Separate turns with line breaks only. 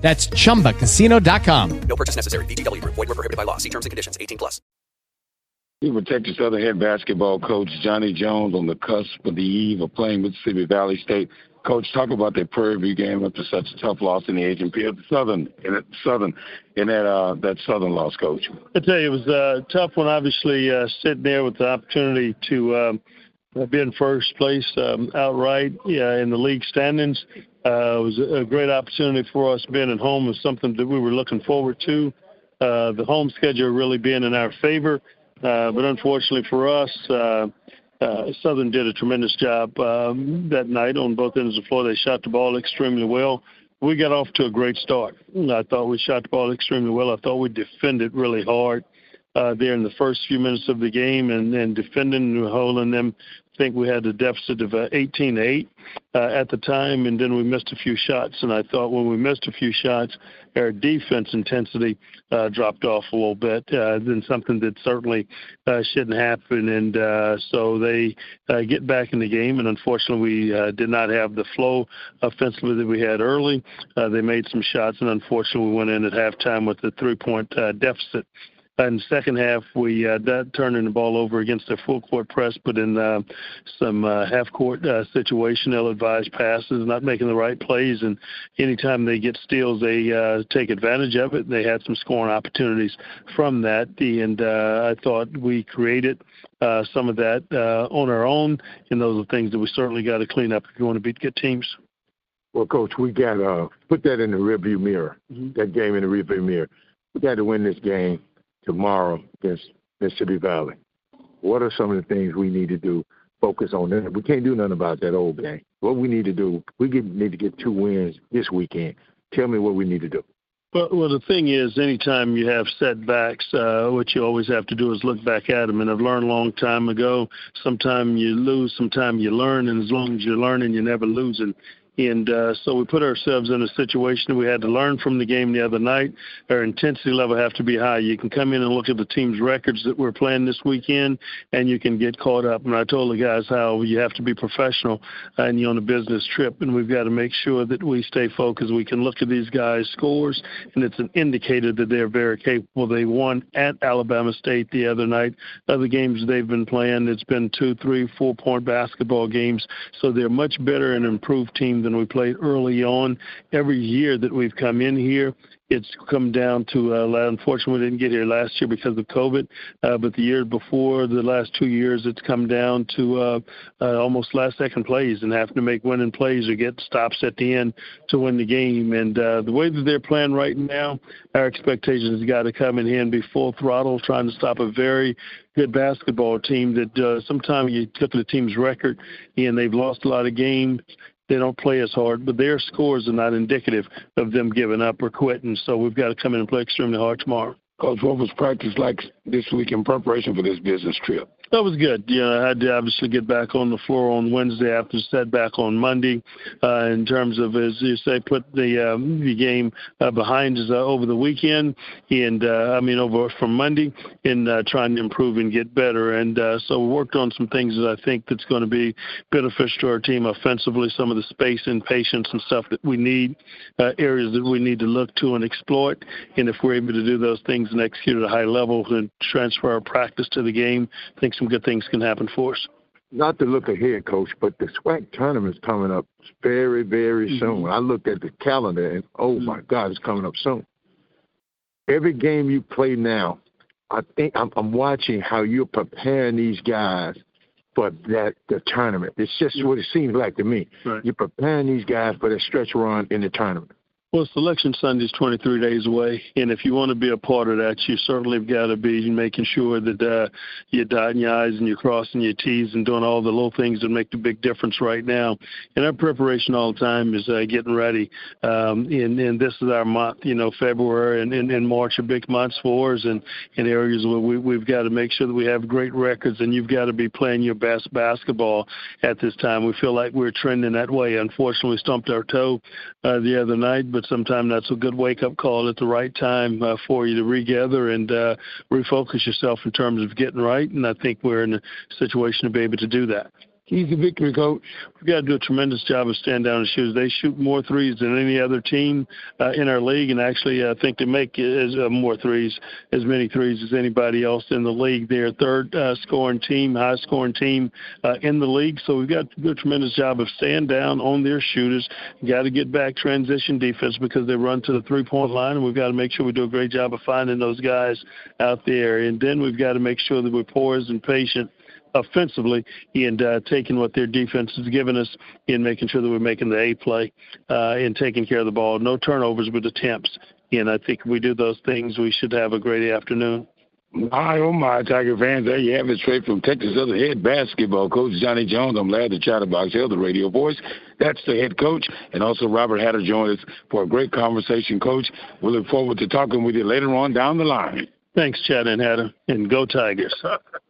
That's chumbacasino.com.
No purchase necessary. VGW Group. Void were prohibited by law. See terms and conditions. 18 plus.
People Texas Southern head basketball coach Johnny Jones on the cusp of the eve of playing Mississippi Valley State. Coach, talk about that Prairie View game after such a tough loss in the Agent Field. Southern in it, Southern in that uh, that Southern loss, Coach.
I tell you, it was a tough one. Obviously, uh, sitting there with the opportunity to um, be in first place um, outright yeah, in the league standings. Uh, it was a great opportunity for us. Being at home was something that we were looking forward to. Uh, the home schedule really being in our favor, uh, but unfortunately for us, uh, uh, Southern did a tremendous job um, that night on both ends of the floor. They shot the ball extremely well. We got off to a great start. I thought we shot the ball extremely well. I thought we defended really hard uh, there in the first few minutes of the game and, and defending and holding them think we had a deficit of uh, 18 to 8 uh, at the time, and then we missed a few shots. And I thought when we missed a few shots, our defense intensity uh, dropped off a little bit. Uh, then something that certainly uh, shouldn't happen. And uh, so they uh, get back in the game, and unfortunately, we uh, did not have the flow offensively that we had early. Uh, they made some shots, and unfortunately, we went in at halftime with a three-point uh, deficit. In the second half, we uh, turning the ball over against their full court press, but in uh, some uh, half court uh, situation, ill-advised passes, not making the right plays, and anytime they get steals, they uh, take advantage of it. They had some scoring opportunities from that, and uh, I thought we created uh, some of that uh, on our own, and those are things that we certainly got to clean up if you want to beat good teams.
Well, coach, we got to put that in the rearview mirror. Mm-hmm. That game in the rearview mirror. We got to win this game tomorrow against Mississippi Valley. What are some of the things we need to do? Focus on that. We can't do nothing about that old game. What we need to do, we get, need to get two wins this weekend. Tell me what we need to do.
Well, well, the thing is, anytime you have setbacks, uh, what you always have to do is look back at them. And I've learned a long time ago, sometimes you lose, sometimes you learn, and as long as you're learning, you're never losing. And uh, so we put ourselves in a situation we had to learn from the game the other night. Our intensity level have to be high. You can come in and look at the team's records that we're playing this weekend, and you can get caught up. And I told the guys how you have to be professional, and you're on a business trip, and we've got to make sure that we stay focused. We can look at these guys' scores, and it's an indicator that they're very capable. They won at Alabama State the other night. Other games they've been playing, it's been two, three, four point basketball games. So they're much better and improved team than we played early on. Every year that we've come in here, it's come down to uh, unfortunately we didn't get here last year because of COVID, uh, but the year before, the last two years, it's come down to uh, uh, almost last second plays and having to make winning plays or get stops at the end to win the game. And uh, the way that they're playing right now, our expectations has got to come in here and be full throttle, trying to stop a very good basketball team that uh, sometimes you look at the team's record and they've lost a lot of games they don't play as hard, but their scores are not indicative of them giving up or quitting. So we've got to come in and play extremely hard tomorrow.
Coach, what was practice like this week in preparation for this business trip?
That was good. You know, I had to obviously get back on the floor on Wednesday after setback on Monday. Uh, in terms of, as you say, put the um, the game uh, behind us uh, over the weekend, and uh, I mean over from Monday, in uh, trying to improve and get better. And uh, so we worked on some things that I think that's going to be beneficial to our team offensively. Some of the space and patience and stuff that we need, uh, areas that we need to look to and exploit. And if we're able to do those things and execute at a high level and transfer our practice to the game, I think some good things can happen for us.
Not to look ahead, coach, but the SWAC tournament's coming up very, very mm-hmm. soon. I looked at the calendar and oh mm-hmm. my God, it's coming up soon. Every game you play now, I think I'm, I'm watching how you're preparing these guys for that the tournament. It's just mm-hmm. what it seems like to me. Right. You're preparing these guys for the stretch run in the tournament.
Well, Selection Sunday is 23 days away, and if you want to be a part of that, you certainly have got to be making sure that uh, you're dotting your I's and you're crossing your T's and doing all the little things that make the big difference right now. And our preparation all the time is uh, getting ready. Um, and, and this is our month, you know, February and, and, and March are big months for us, and in areas where we, we've got to make sure that we have great records, and you've got to be playing your best basketball at this time. We feel like we're trending that way. Unfortunately, we stumped our toe uh, the other night, but but sometimes that's a good wake up call at the right time uh, for you to regather and uh, refocus yourself in terms of getting right. And I think we're in a situation to be able to do that.
He's the victory coach.
We've got to do a tremendous job of stand down and shoot. They shoot more threes than any other team uh, in our league, and actually, I think they make as, uh, more threes, as many threes as anybody else in the league. They're third uh, scoring team, high scoring team uh, in the league. So we've got to do a tremendous job of stand down on their shooters. Got to get back transition defense because they run to the three point line, and we've got to make sure we do a great job of finding those guys out there. And then we've got to make sure that we're poised and patient offensively and uh, taking what their defense has given us and making sure that we're making the A play uh, and taking care of the ball. No turnovers with attempts. And I think if we do those things, we should have a great afternoon.
My, oh my, Tiger fans, there you have it straight from Texas Southern head basketball coach Johnny Jones. I'm glad the Chattabox held the radio voice. That's the head coach. And also Robert Hatter joined us for a great conversation, coach. We look forward to talking with you later on down the line.
Thanks, Chad and Hatter, and go Tigers.